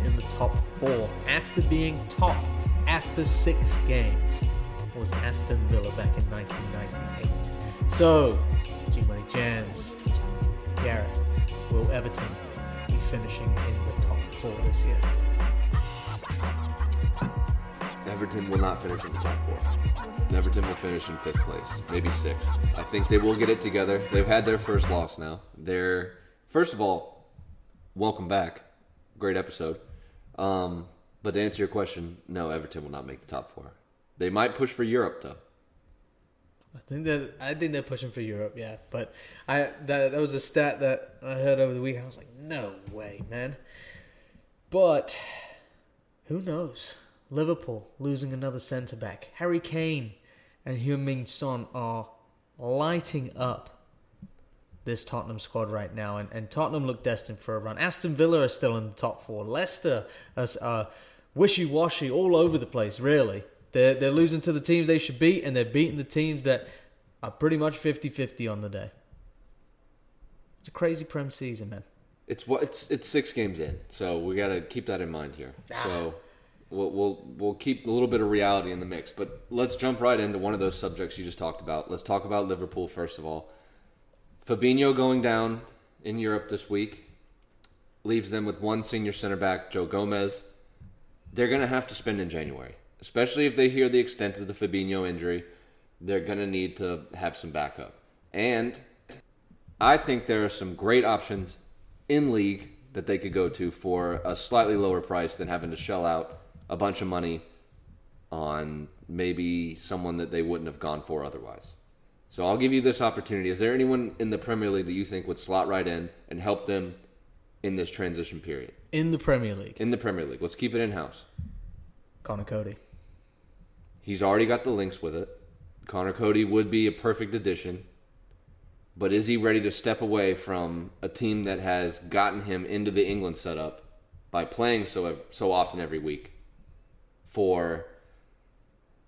in the top four after being top after six games was Aston Villa back in 1998. So, G Money Jams, Garrett, will Everton be finishing in the top four this year? Everton will not finish in the top four. Everton will finish in fifth place, maybe sixth. I think they will get it together. They've had their first loss now. They're first of all, welcome back. Great episode. Um, but to answer your question, no, Everton will not make the top four. They might push for Europe though. I think that I think they're pushing for Europe, yeah. But I that that was a stat that I heard over the weekend. I was like, no way, man. But who knows? Liverpool losing another centre back. Harry Kane and Heung-Min Son are lighting up this Tottenham squad right now, and, and Tottenham look destined for a run. Aston Villa are still in the top four. Leicester are uh, wishy-washy all over the place, really. They're, they're losing to the teams they should beat, and they're beating the teams that are pretty much 50-50 on the day. It's a crazy Prem season, man. It's what it's it's six games in, so we got to keep that in mind here. So we'll, we'll we'll keep a little bit of reality in the mix, but let's jump right into one of those subjects you just talked about. Let's talk about Liverpool first of all. Fabinho going down in Europe this week leaves them with one senior center back, Joe Gomez. They're going to have to spend in January, especially if they hear the extent of the Fabinho injury. They're going to need to have some backup, and I think there are some great options in league that they could go to for a slightly lower price than having to shell out a bunch of money on maybe someone that they wouldn't have gone for otherwise. So I'll give you this opportunity. Is there anyone in the Premier League that you think would slot right in and help them in this transition period? In the Premier League, In the Premier League. Let's keep it in house. Conor Coady. He's already got the links with it. Conor Coady would be a perfect addition. But is he ready to step away from a team that has gotten him into the England setup by playing so so often every week for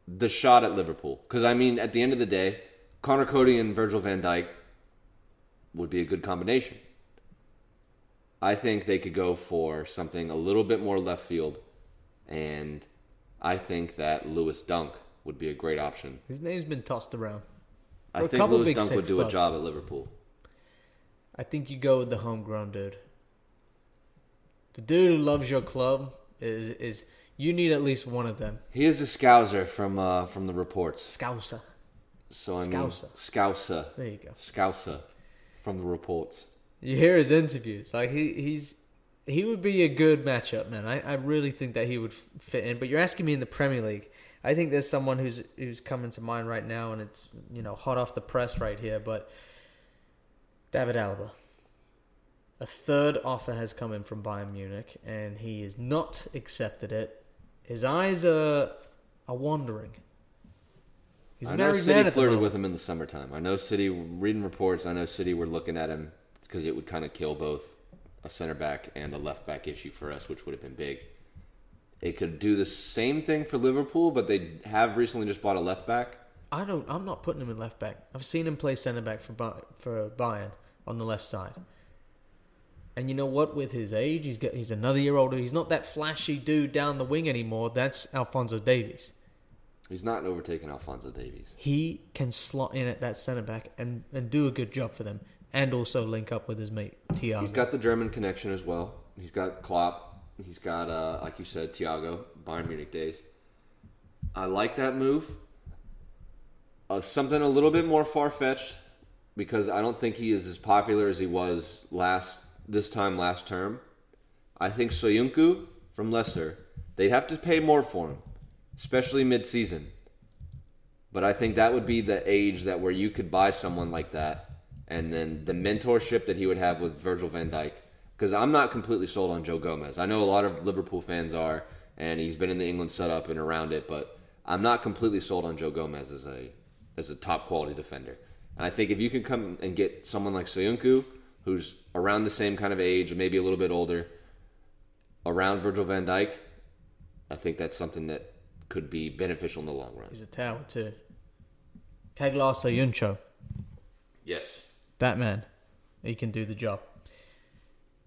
the shot at Liverpool? Because I mean, at the end of the day, Conor Coady and Virgil van Dijk would be a good combination. I think they could go for something a little bit more left field, and I think that Lewis Dunk would be a great option. His name's been tossed around. I think Lewis Dunk would do clubs. a job at Liverpool. I think you go with the homegrown dude. The dude who loves your club is is you need at least one of them. He is a scouser from uh, from the reports. Scouser. So I mean, Scouser. Scouser, There you go. Scouser from the reports. You hear his interviews. Like he he's he would be a good matchup, man. I, I really think that he would fit in. But you're asking me in the Premier League. I think there's someone who's who's coming to mind right now, and it's you know hot off the press right here. But David Alaba. A third offer has come in from Bayern Munich, and he has not accepted it. His eyes are are wandering. He's I know married City flirted with him in the summertime. I know City reading reports. I know City were looking at him because it would kind of kill both a center back and a left back issue for us, which would have been big. It could do the same thing for Liverpool, but they have recently just bought a left back. I don't. I'm not putting him in left back. I've seen him play centre back for for Bayern on the left side. And you know what? With his age, he's got he's another year older. He's not that flashy dude down the wing anymore. That's Alphonso Davies. He's not overtaking Alphonso Davies. He can slot in at that centre back and, and do a good job for them, and also link up with his mate Thiago. He's got the German connection as well. He's got Klopp. He's got, uh, like you said, Thiago, Bayern Munich days. I like that move. Uh, something a little bit more far fetched because I don't think he is as popular as he was last this time last term. I think Soyuncu from Leicester, they'd have to pay more for him, especially mid season. But I think that would be the age that where you could buy someone like that, and then the mentorship that he would have with Virgil van Dijk. Because I'm not completely sold on Joe Gomez. I know a lot of Liverpool fans are, and he's been in the England setup and around it, but I'm not completely sold on Joe Gomez as a as a top quality defender. And I think if you can come and get someone like Soyuncu, who's around the same kind of age, maybe a little bit older, around Virgil van Dijk, I think that's something that could be beneficial in the long run. He's a tower too. Caglar Soyuncu. Yes. That man. He can do the job.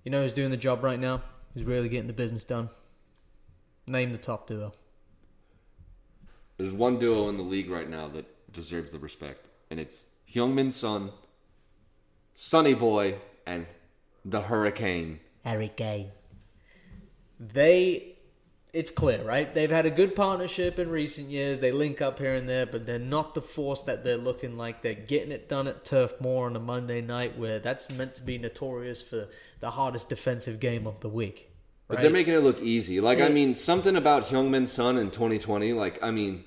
You know who's doing the job right now? Who's really getting the business done? Name the top duo. There's one duo in the league right now that deserves the respect, and it's Heung-min Son, Sonny Boy, and the Hurricane. Harry Kane. They, it's clear, right? They've had a good partnership in recent years. They link up here and there, but they're not the force that they're looking like. They're getting it done at Turf Moor on a Monday night, where that's meant to be notorious for the hardest defensive game of the week. But they're making it look easy. Like, I mean, something about Heung-min Son in 2020, like, I mean,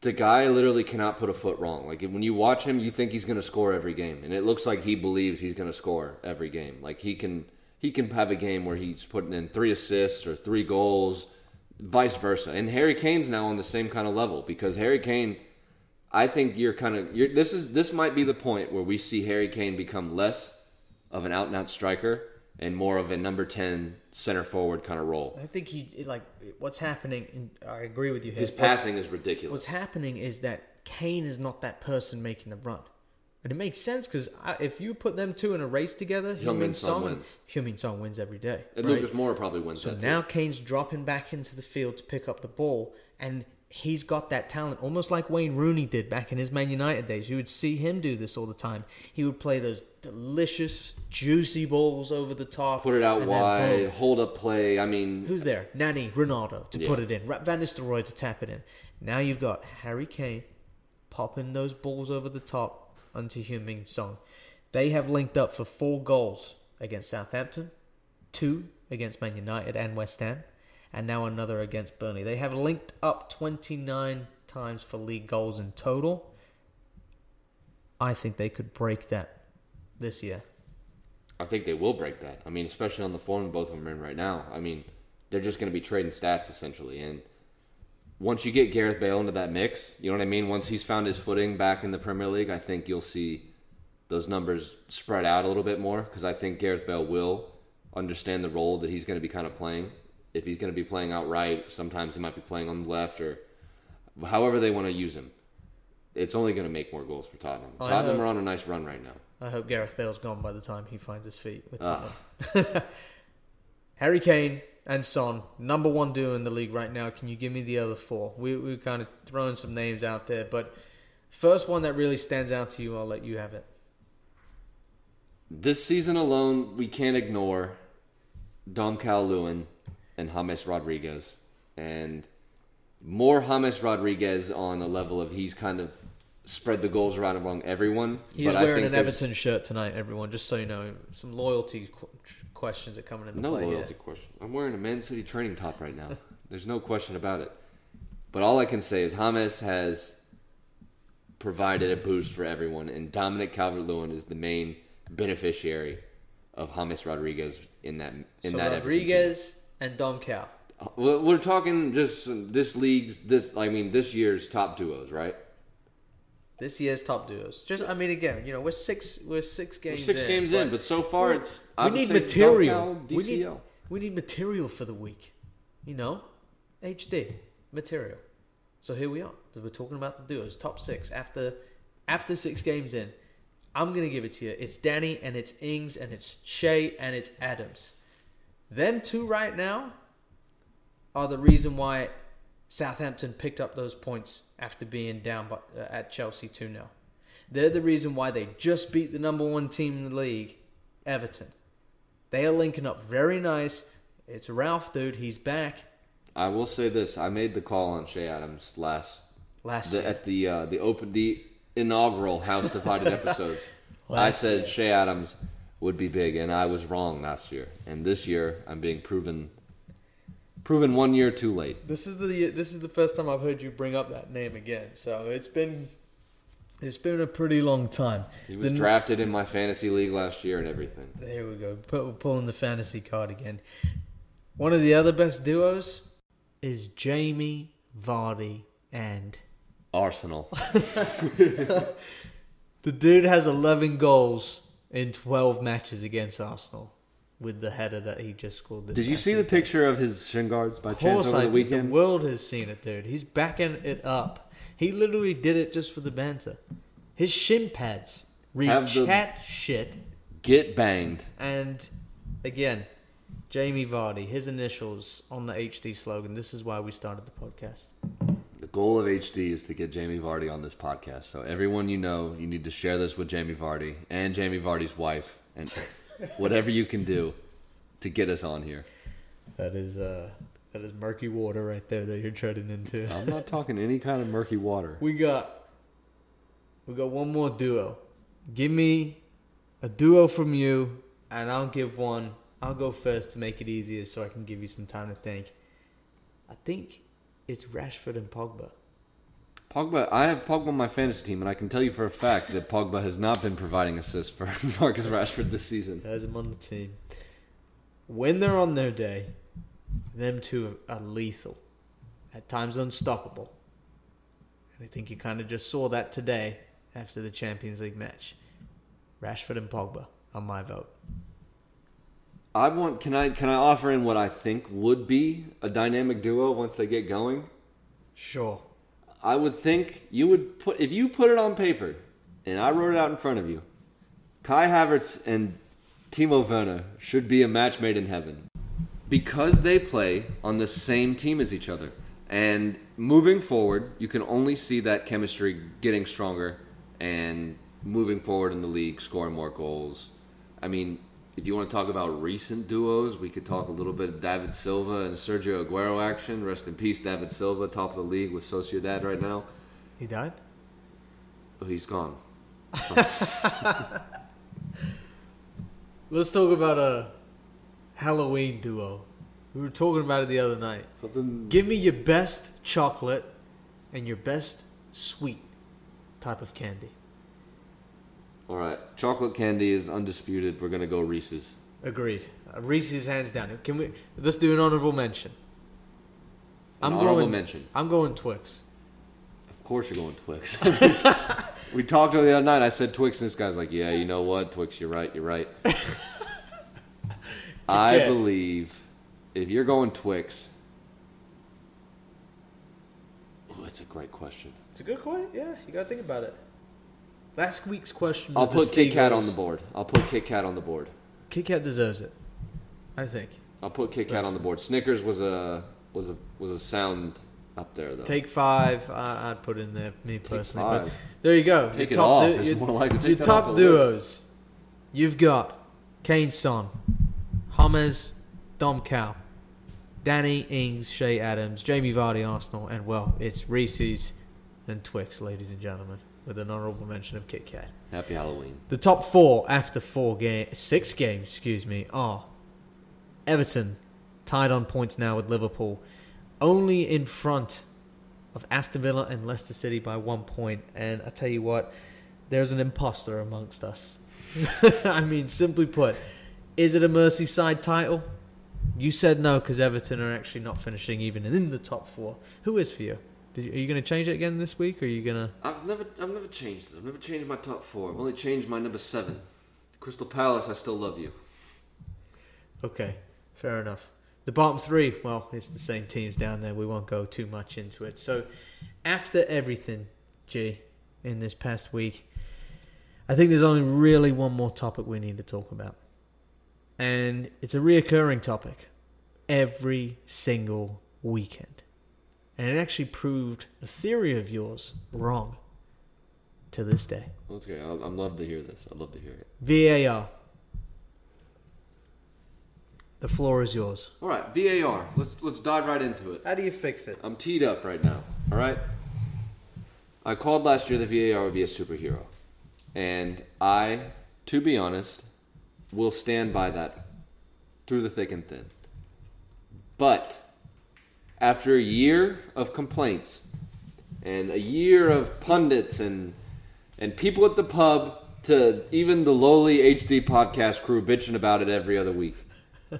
the guy literally cannot put a foot wrong. Like, when you watch him, you think he's going to score every game. And it looks like he believes he's going to score every game. Like, he can he can have a game where he's putting in three assists or three goals, vice versa. And Harry Kane's now on the same kind of level because Harry Kane, I think you're kind of you're, this is this might be the point where we see Harry Kane become less of an out and out striker and more of a number 10 center forward kind of role. I think he like what's happening. And I agree with you. Here. His What's- passing is ridiculous. What's happening is that Kane is not that person making the run. And it makes sense because if you put them two in a race together, Heung-min Heung-min Son Son wins. Heung-min Son wins every day. And right? Lucas Moura probably wins So that. now too. Kane's dropping back into the field to pick up the ball, and he's got that talent, almost like Wayne Rooney did back in his Man United days. You would see him do this all the time. He would play those delicious, juicy balls over the top, put it out and then wide, hold up play. I mean, Who's there? Nani, Ronaldo to Yeah. put it in, Van Nistelrooy to tap it in. Now you've got Harry Kane popping those balls over the top onto Heung-min Son. They have linked up for four goals against Southampton, two against Man United and West Ham, and now another against Burnley. They have linked up 29 times for league goals in total. I think they could break that this year. I think they will break that. I mean, especially on the form both of them are in right now. I mean, they're just going to be trading stats essentially. And once you get Gareth Bale into that mix, you know what I mean? Once he's found his footing back in the Premier League, I think you'll see those numbers spread out a little bit more because I think Gareth Bale will understand the role that he's going to be kind of playing. If he's going to be playing outright, sometimes he might be playing on the left or however they want to use him. It's only going to make more goals for Tottenham. I Tottenham hope- are on a nice run right now. I hope Gareth Bale's gone by the time he finds his feet with Ah. Tottenham. Harry Kane and Son, number one duo in the league right now. Can you give me the other four? We we kind of throwing some names out there, but first one that really stands out to you, I'll let you have it. This season alone, we can't ignore Dom Calhoun and James Rodriguez. And more James Rodriguez on a level of he's kind of spread the goals around among everyone. He's but I wearing think an there's Everton shirt tonight, everyone. Just so you know, some loyalty questions are coming into No play loyalty here. question. I'm wearing a Man City training top right now. There's no question about it. But all I can say is James has provided a boost for everyone, and Dominic Calvert-Lewin is the main beneficiary of James Rodriguez in that in So that. Rodriguez and Dom Cal. We're talking just this league's this I mean this year's top duos, right? This year's top duos. Just, I mean, again, you know, we're six, we're six games We're six in, games in, but so far it's we need material. We need, we need material for the week. You know, HD material. So here we are. So we're talking about the duos, top six after after six games in. I'm gonna give it to you. It's Danny and it's Ings and it's Che and it's Adams. Them two right now are the reason why Southampton picked up those points after being down by, uh, at Chelsea 2 0. They're the reason why they just beat the number one team in the league, Everton. They are linking up very nice. It's Ralph, dude. He's back I will say this: I made the call on Che Adams last last the, year. at the uh, the open the inaugural House Divided episodes. I said Che Adams would be big, and I was wrong last year. And this year, I'm being proven proven one year too late. This is the this is the first time I've heard you bring up that name again. So it's been it's been a pretty long time. He was The- drafted in my fantasy league last year and everything. There we go. Pu- Pulling the fantasy card again. One of the other best duos is Jamie Vardy and Arsenal. the dude has 11 goals in 12 matches against Arsenal with the header that he just scored. This Did you see the picture of his shin guards by Of chance over I the did. weekend? The world has seen it, dude. He's backing it up. He literally did it just for the banter. His shin pads read chat shit. Get banged. And again, Jamie Vardy, his initials on the HD slogan. This is why we started the podcast. The goal of HD is to get Jamie Vardy on this podcast. So everyone you know, you need to share this with Jamie Vardy and Jamie Vardy's wife, and whatever you can do to get us on here. That is uh that is murky water right there that you're treading into. I'm not talking any kind of murky water. We got we got one more duo. Give me a duo from you, and I'll give one. I'll go first to make it easier, so I can give you some time to think. I think it's Rashford and Pogba. Pogba, I have Pogba on my fantasy team, and I can tell you for a fact that Pogba has not been providing assists for Marcus Rashford this season. There's him on the team. When they're on their day, them two are lethal. At times unstoppable. And I think you kind of just saw that today after the Champions League match. Rashford and Pogba on my vote. I want. Can I? Can I offer in what I think would be a dynamic duo once they get going? Sure. I would think you would put if you put it on paper, and I wrote it out in front of you. Kai Havertz and Timo Werner should be a match made in heaven because they play on the same team as each other. And moving forward, you can only see that chemistry getting stronger and moving forward in the league, scoring more goals. I mean, if you want to talk about recent duos, we could talk a little bit of David Silva and Sergio Aguero action. Rest in peace, David Silva, top of the league with Sociedad right now. He died? Oh, he's gone. Let's talk about a Halloween duo. We were talking about it the other night. Something. Give me your best chocolate and your best sweet type of candy. All right, chocolate candy is undisputed. We're gonna go Reese's. Agreed. Uh, Reese's hands down. Can we? Let's do an honorable mention. An I'm honorable going. mention. I'm going Twix. Of course, you're going Twix. we talked the other night. I said Twix, and this guy's like, "Yeah, you know what, Twix? You're right. You're right." I Kat. believe if you're going Twix, oh, that's a great question. It's a good question. Yeah, you gotta think about it. Last week's question. I'll put Kit Kat on the board. I'll put Kit Kat on the board. Kit Kat deserves it. I think. I'll put Kit Kat on the board. Snickers was a was a was a sound up there though. Take five. I, I'd put in there. Me personally, but there you go. Take your it off. du- It's your, more likely to your take that off top the list. duos. You've got Kane Son, James Dom Cow, Danny Ings, Che Adams, Jamie Vardy, Arsenal, and well, it's Reese's and Twix, ladies and gentlemen, with an honourable mention of Kit Kat. Happy Halloween. The top four after four game, six games, excuse me, are Everton, tied on points now with Liverpool, only in front of Aston Villa and Leicester City by one point. And I tell you what, there's an imposter amongst us. I mean, simply put, is it a Merseyside title? You said no because Everton are actually not finishing even in the top four. Who is for you? Did you are you going to change it again this week, or are you going to? I've never I've never changed it. I've never changed my top four. I've only changed my number seven. Crystal Palace, I still love you. Okay, fair enough. The bottom three, well, it's the same teams down there. We won't go too much into it. So, after everything, G, in this past week, I think there's only really one more topic we need to talk about. And it's a reoccurring topic every single weekend. And it actually proved a theory of yours wrong to this day. Okay, I'll, I'd love to hear this. I'd love to hear it. VAR. The floor is yours. All right, VAR. Let's let's dive right into it. How do you fix it? I'm teed up right now. All right. I called last year the VAR would be a superhero, and I, to be honest, will stand by that through the thick and thin. But after a year of complaints and a year of pundits and and people at the pub to even the lowly HD podcast crew bitching about it every other week.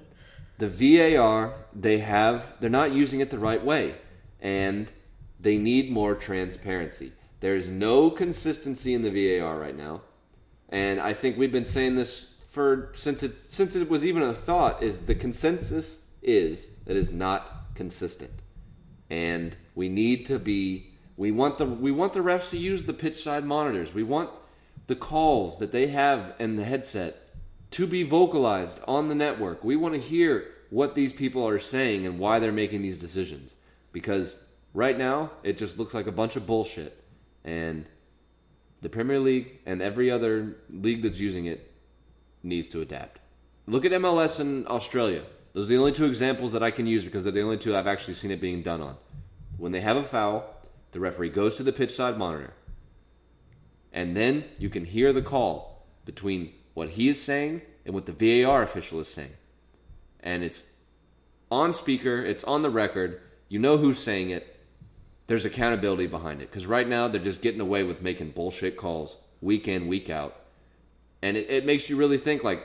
The VAR, they have, they're not using it the right way. And they need more transparency. There's no consistency in the VAR right now. And I think we've been saying this for since it since it was even a thought. Is the consensus is that is not consistent, and we need to be. We want the we want the refs to use the pitch side monitors. We want the calls that they have in the headset to be vocalized on the network. We want to hear what these people are saying and why they're making these decisions. Because right now, it just looks like a bunch of bullshit. And the Premier League and every other league that's using it needs to adapt. Look at MLS in Australia. Those are the only two examples that I can use because they're the only two I've actually seen it being done on. When they have a foul, the referee goes to the pitch side monitor. And then you can hear the call between what he is saying and what the VAR official is saying. And it's on speaker, it's on the record, you know who's saying it. There's accountability behind it. Because right now they're just getting away with making bullshit calls week in, week out. And it, it makes you really think like,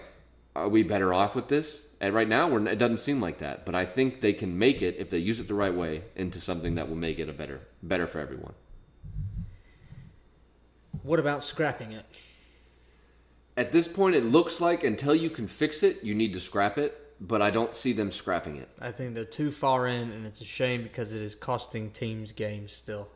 are we better off with this? And right now, we're, it doesn't seem like that. But I think they can make it if they use it the right way into something that will make it a better, better for everyone. What about scrapping it? At this point, it looks like until you can fix it, you need to scrap it. But I don't see them scrapping it. I think they're too far in, and it's a shame because it is costing teams games still.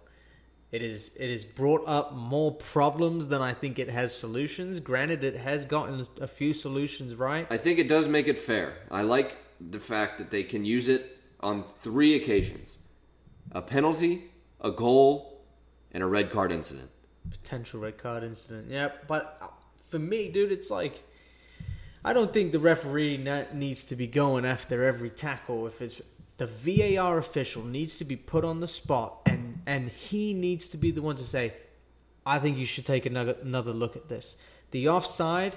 It is it has brought up more problems than I think it has solutions. Granted, it has gotten a few solutions right. I think it does make it fair. I like the fact that they can use it on three occasions a penalty, a goal, and a red card incident. Potential red card incident. Yeah, but uh, for me, dude, it's like I don't think the referee needs to be going after every tackle. If it's the VAR official needs to be put on the spot, and he needs to be the one to say, "I think you should take another another look at this." The offside,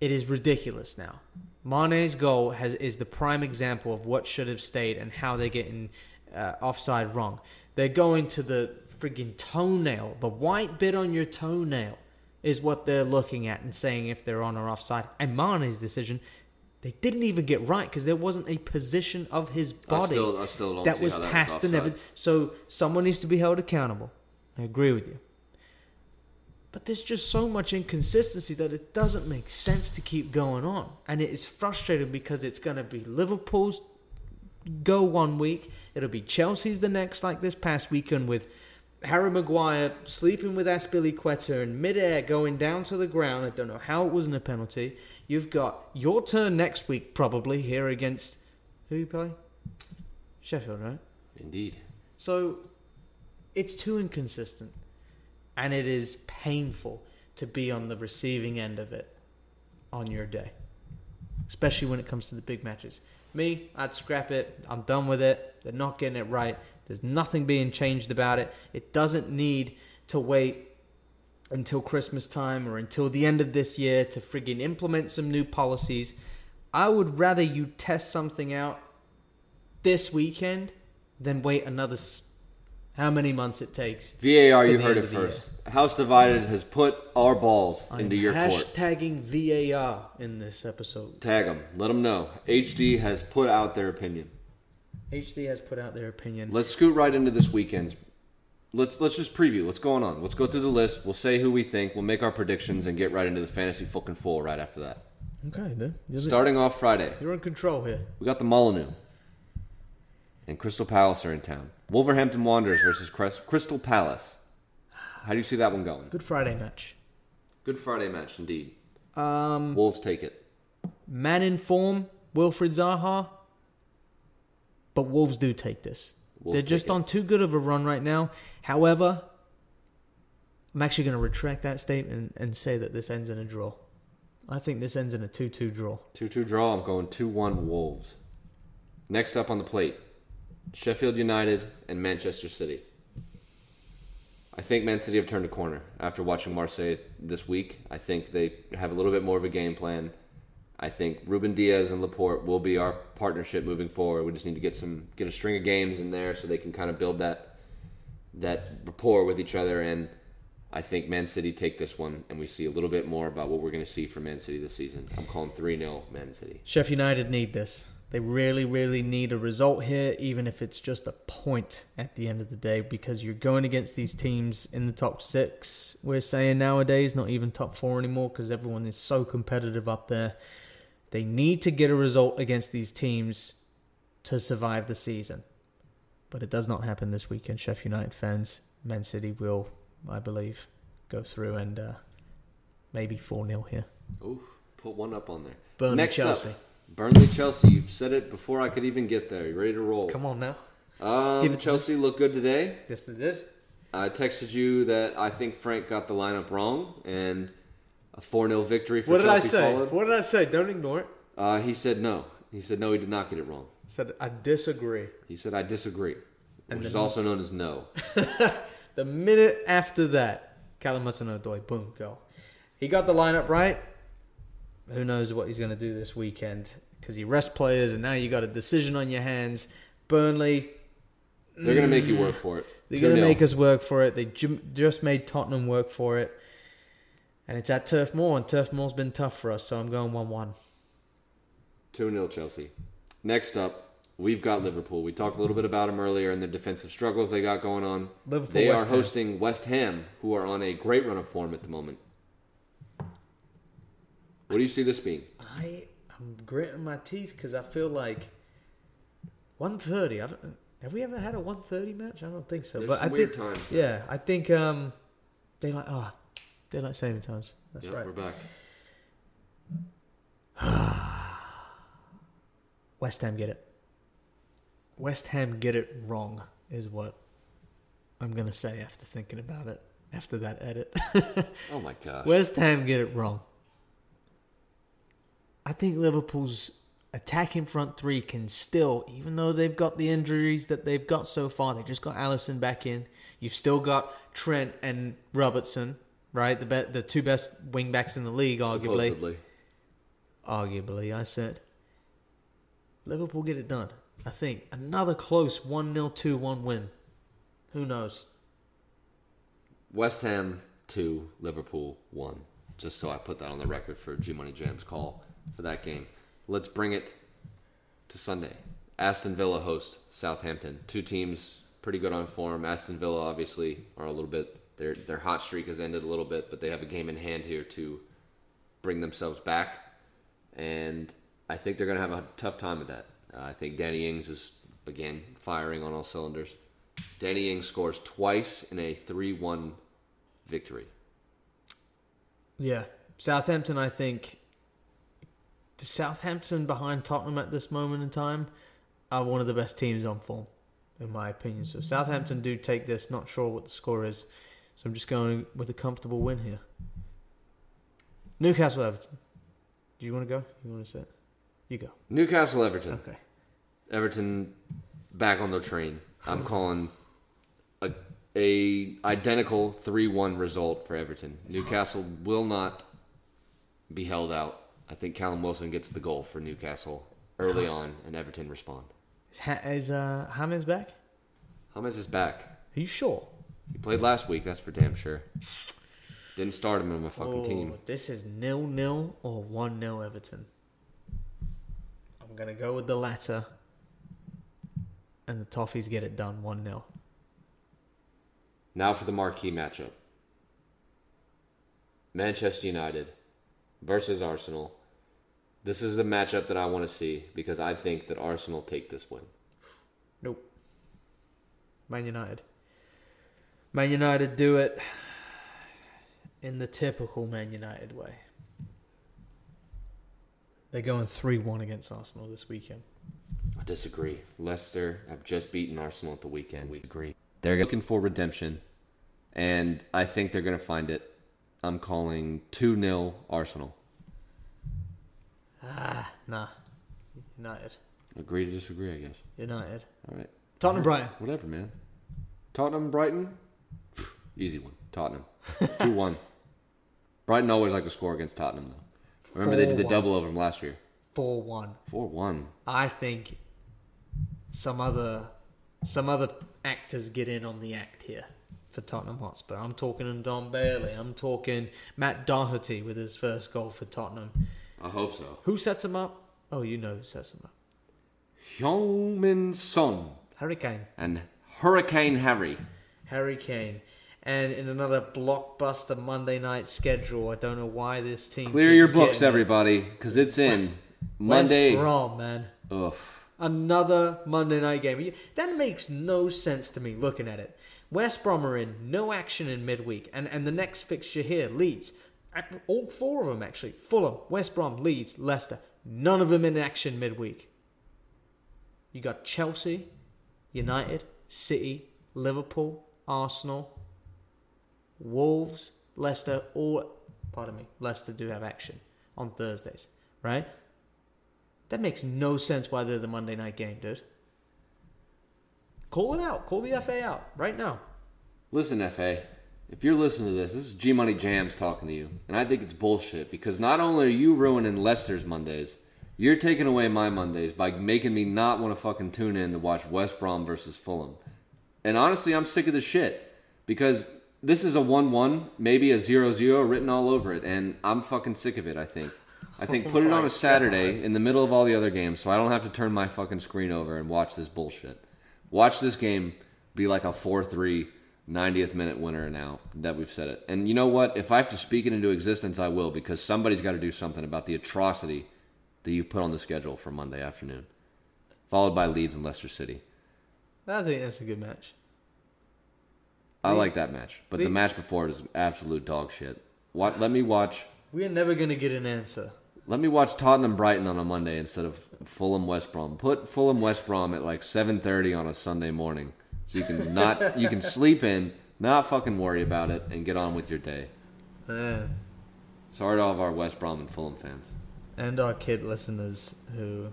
it is ridiculous now. Mane's goal has is the prime example of what should have stayed and how they're getting uh, offside wrong. They're going to the friggin' toenail, the white bit on your toenail is what they're looking at and saying if they're on or offside. And Mane's decision, they didn't even get right because there wasn't a position of his I body still, I still that was past the never. So someone needs to be held accountable. I agree with you. But there's just so much inconsistency that it doesn't make sense to keep going on. And it is frustrating because it's going to be Liverpool's go one week, it'll be Chelsea's the next, like this past weekend with Harry Maguire sleeping with Azpilicueta in midair going down to the ground. I don't know how it wasn't a penalty. You've got your turn next week, probably, here against. Who you play? Sheffield, right? Indeed. So it's too inconsistent. And it is painful to be on the receiving end of it on your day, especially when it comes to the big matches. Me, I'd scrap it. I'm done with it. They're not getting it right. There's nothing being changed about it. It doesn't need to wait until Christmas time or until the end of this year to friggin' implement some new policies. I would rather you test something out this weekend than wait another s- how many months it takes. VAR, you heard it first. House Divided has put our balls I'm into your court. hashtagging VAR in this episode. Tag them. Let them know. HD has put out their opinion. HD has put out their opinion. Let's scoot right into this weekend's. Let's let's just preview. What's going on? Let's go through the list. We'll say who we think. We'll make our predictions and get right into the fantasy fucking full right after that. Okay, then you're, the- Starting off Friday, you're in control here. we got the Molineux and Crystal Palace are in town. Wolverhampton Wanderers versus Crystal Palace. How do you see that one going? Good Friday match. Good Friday match indeed. Um, Wolves take it. man in form, Wilfried Zaha. But Wolves do take this. Wolves They're just on too good of a run right now. However, I'm actually going to retract that statement and say that this ends in a draw. I think this ends in a 2 2 draw. 2 2 draw. I'm going 2 1 Wolves. Next up on the plate Sheffield United and Manchester City. I think Man City have turned a corner after watching Marseille this week. I think they have a little bit more of a game plan. I think Ruben Dias and Laporte will be our partnership moving forward. We just need to get some get a string of games in there so they can kind of build that that rapport with each other and I think Man City take this one and we see a little bit more about what we're going to see from Man City this season. I'm calling 3-0 Man City. Sheff United need this. They really, really need a result here, even if it's just a point at the end of the day, because you're going against these teams in the top six. We're saying nowadays, not even top four anymore, because everyone is so competitive up there. They need to get a result against these teams to survive the season. But it does not happen this weekend. Sheffield United fans, Man City will, I believe, go through and uh, maybe 4 0 here. Oof, put one up on there. Burnley, Next Chelsea. up, Burnley Chelsea. You've said it before I could even get there. You ready to roll? Come on now. Um, Give it Chelsea look good today. Yes, they did. I texted you that I think Frank got the lineup wrong, and a 4 0 victory for What did I say? followed. What did I say? Don't ignore it. Uh, he said no. He said no, he did not get it wrong. Said I disagree. He said I disagree, which is also known as no. The minute after that, Callum Hudson-Odoi, boom, go. He got the lineup right. Who knows what he's going to do this weekend? Because you rest players, and now you got a decision on your hands. Burnley, They're going to make you work for it. they're going to 2-0. make us work for it. They ju- just made Tottenham work for it, and it's at Turf Moor, and Turf Moor's been tough for us. So I'm going one-one. 2 0 Chelsea. Next up, we've got Liverpool. We talked a little bit about them earlier and the defensive struggles they got going on. Liverpool, They West are Ham. hosting West Ham, who are on a great run of form at the moment. What do you see this being? I am gritting my teeth because I feel like 130. I've, have we ever had a 130 match? I don't think so. There's but I weird think, times. yeah, I think um, they like ah, like saving times. That's Yep, right. We're back. West Ham get it. West Ham get it wrong is what I'm gonna say after thinking about it. After that edit, Oh my gosh. West Ham get it wrong. I think Liverpool's attacking front three can still, even though they've got the injuries that they've got so far, they just got Alisson back in. You've still got Trent and Robertson, right? The be- the two best wing backs in the league, arguably. Supposedly. Arguably, I said. Liverpool get it done. I think another close 1 0 2 1 win. Who knows? West Ham 2, Liverpool 1. Just so I put that on the record for G Money Jam's call for that game. Let's bring it to Sunday. Aston Villa host Southampton. Two teams pretty good on form. Aston Villa obviously are a little bit their their hot streak has ended a little bit, but they have a game in hand here to bring themselves back. And I think they're going to have a tough time with that. Uh, I think Danny Ings is again firing on all cylinders. Danny Ings scores twice in a 3-1 victory. Yeah. Southampton, I think. Southampton behind Tottenham at this moment in time are one of the best teams on form, in my opinion. So Southampton do take this. Not sure what the score is. So I'm just going with a comfortable win here. Newcastle Everton. Do you want to go? You want to sit? You go. Newcastle Everton. Okay. Everton back on the train. I'm calling a, a identical 3-1 result for Everton. Newcastle will not be held out. I think Callum Wilson gets the goal for Newcastle early on, and Everton respond. Is, ha- is uh, back? James is back. Are you sure? He played last week, that's for damn sure. Didn't start him in my fucking Oh, team. This is nil nil or one 0 Everton. I'm gonna go with the latter, and the Toffees get it done one 0 Now for the marquee matchup Manchester United versus Arsenal. This is the matchup that I want to see because I think that Arsenal take this win. Nope. Man United. Man United do it in the typical Man United way. They're going 3 1 against Arsenal this weekend. I disagree. Leicester have just beaten Arsenal at the weekend. We agree. They're looking for redemption, and I think they're going to find it. I'm calling 2 0 Arsenal. Ah, nah. United. Agree to disagree, I guess. United. All right. Tottenham Brighton. Whatever, man. Tottenham, Brighton? Easy one. Tottenham. 2 1. Brighton always like to score against Tottenham, though. Remember, they did the 4-1. double over them last year. 4 1. 4 1. I think some other some other actors get in on the act here for Tottenham Hotspur. I'm talking and Don Bailey. I'm talking Matt Doherty with his first goal for Tottenham. I hope so. Who sets him up? Oh, you know who sets him up. Heung-min Son Hurricane. and Hurricane Harry. Harry Kane. And in another blockbuster Monday night schedule, I don't know why this team. Clear your books, everybody, because it's in West Monday. Brom, man. Ugh. Another Monday night game. That makes no sense to me looking at it. West Brom are in no action in midweek, and and the next fixture here, Leeds, all four of them actually, Fulham, West Brom, Leeds, Leicester, none of them in action midweek. You got Chelsea, United, City, Liverpool, Arsenal, Wolves, Leicester, or pardon me, Leicester do have action on Thursdays, right? That makes no sense why they're the Monday night game, dude. Call it out. Call the FA out right now. Listen, FA, if you're listening to this, this is G Money Jams talking to you, and I think it's bullshit because not only are you ruining Leicester's Mondays, you're taking away my Mondays by making me not want to fucking tune in to watch West Brom versus Fulham. And honestly, I'm sick of this shit because this is a 1-1, maybe a 0-0 written all over it, and I'm fucking sick of it. I think. I think put it oh on a Saturday in the middle of all the other games, so I don't have to turn my fucking screen over and watch this bullshit. Watch this game be like a 4-3 90th minute winner now that we've said it. And you know what? If I have to speak it into existence, I will because somebody's got to do something about the atrocity that you put on the schedule for Monday afternoon, followed by Leeds and Leicester City. I think that's a good match. I like that match, but the Leeds- match before it is absolute dog shit. What? Let me watch. We are never gonna get an answer. Let me watch Tottenham Brighton on a Monday instead of Fulham West Brom. Put Fulham West Brom at like 7:30 on a Sunday morning, so you can not you can sleep in, not fucking worry about it, and get on with your day. Man. Sorry to all of our West Brom and Fulham fans. And our kid listeners who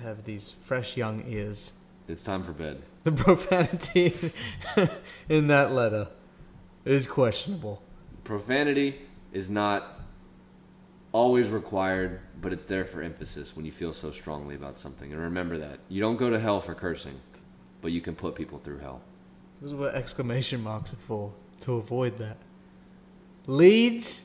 have these fresh young ears. It's time for bed. The profanity in that letter is questionable. Profanity is not always required, but it's there for emphasis when you feel so strongly about something. And remember that. You don't go to hell for cursing, but you can put people through hell. This is what exclamation marks are for, to avoid that. Leeds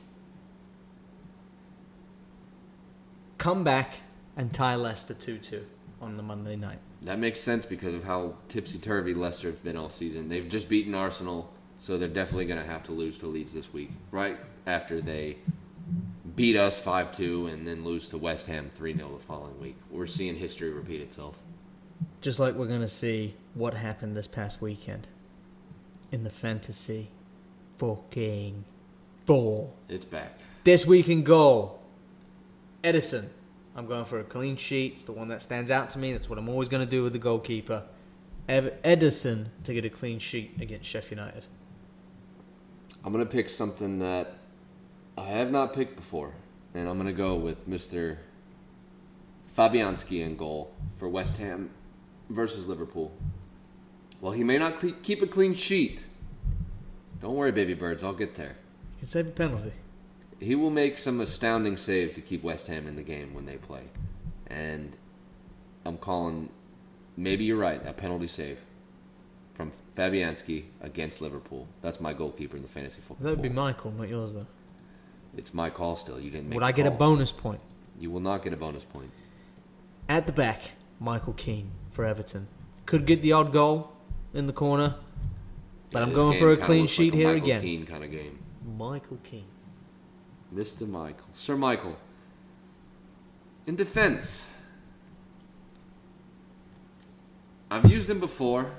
come back and tie Leicester 2 2 on the Monday night. That makes sense because of how tipsy turvy Leicester have been all season. They've just beaten Arsenal, so they're definitely going to have to lose to Leeds this week, right after they beat us 5 2 and then lose to West Ham 3 0 the following week. We're seeing history repeat itself. Just like we're going to see what happened this past weekend in the fantasy fucking four. It's back. This week in goal, Ederson. I'm going for a clean sheet. It's the one that stands out to me. That's what I'm always going to do with the goalkeeper. Ev- Ederson to get a clean sheet against Sheffield United. I'm going to pick something that I have not picked before, and I'm going to go with Mr. Fabianski in goal for West Ham versus Liverpool. Well, he may not keep a clean sheet. Don't worry, baby birds, I'll get there. He can save a penalty. He will make some astounding saves to keep West Ham in the game when they play. And I'm calling, maybe you're right, a penalty save from Fabianski against Liverpool. That's my goalkeeper in the fantasy football. That would be my call, not yours though. It's my call still. You didn't make Would I get a bonus point? You will not get a bonus point. At the back, Michael Keane for Everton. Could get the odd goal in the corner, but Yeah, I'm going for a clean sheet like a here Michael again. Keane kind of game. Michael Keane. Mr. Michael. Sir Michael. In defense, I've used him before,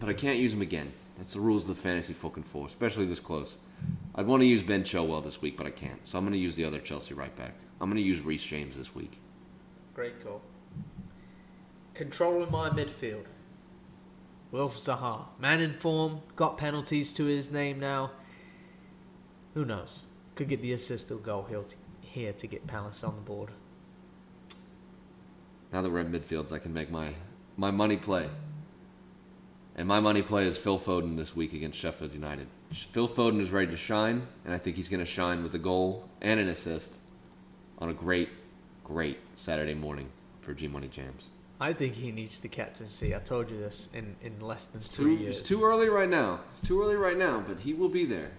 but I can't use him again. That's the rules of the fantasy fucking four, especially this close. I'd want to use Ben Chilwell this week, but I can't. So I'm going to use the other Chelsea right back. I'm going to use Reece James this week. Great goal. Controlling my midfield. Wilf Zaha. Man in form. Got penalties to his name now. Who knows? Could get the assist or goal here to, here to get Palace on the board. Now that we're in midfields, I can make my, my money play. And my money play is Phil Foden this week against Sheffield United. Phil Foden is ready to shine, and I think he's going to shine with a goal and an assist on a great, great Saturday morning for G Money Jams. I think he needs the captaincy. I told you this in, in less than It's three too, years. it's too early right now. It's too early right now, but he will be there.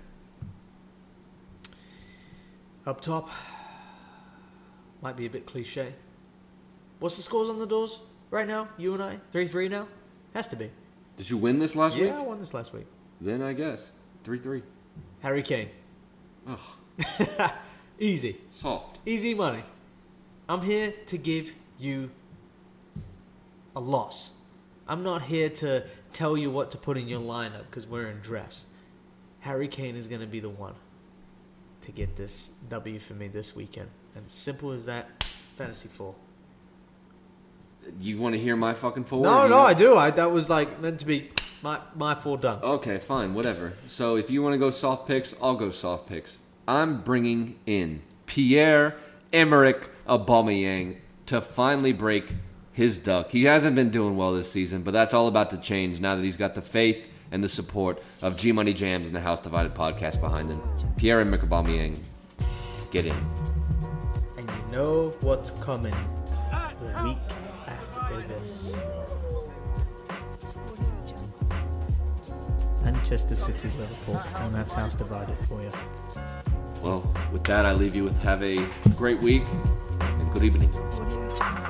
Up top, might be a bit cliche. What's the scores on the doors? right now? You and I, three three now. Has to be. Did you win this last week? Yeah, I won this last week. Then I guess three three. Harry Kane. Ugh, Easy. soft. Easy money. I'm here to give you a loss. I'm not here to tell you what to put in your lineup because we're in drafts. Harry Kane is going to be the one to get this W for me this weekend. And simple as that, fantasy four. You want to hear my fucking forward? No, no, I do. I that was like meant to be my my four done. Okay, fine, whatever. So if you want to go soft picks, I'll go soft picks. I'm bringing in Pierre Emerick Aubameyang to finally break his duck. He hasn't been doing well this season, but that's all about to change now that he's got the faith and the support of G Money Jams and the House Divided podcast behind them. Pierre Emerick Aubameyang, get in. And you know what's coming the week after this. Manchester City, Liverpool, and that's house divided for you. Well, with that, I leave you with have a great week and good evening. Audio Jungle.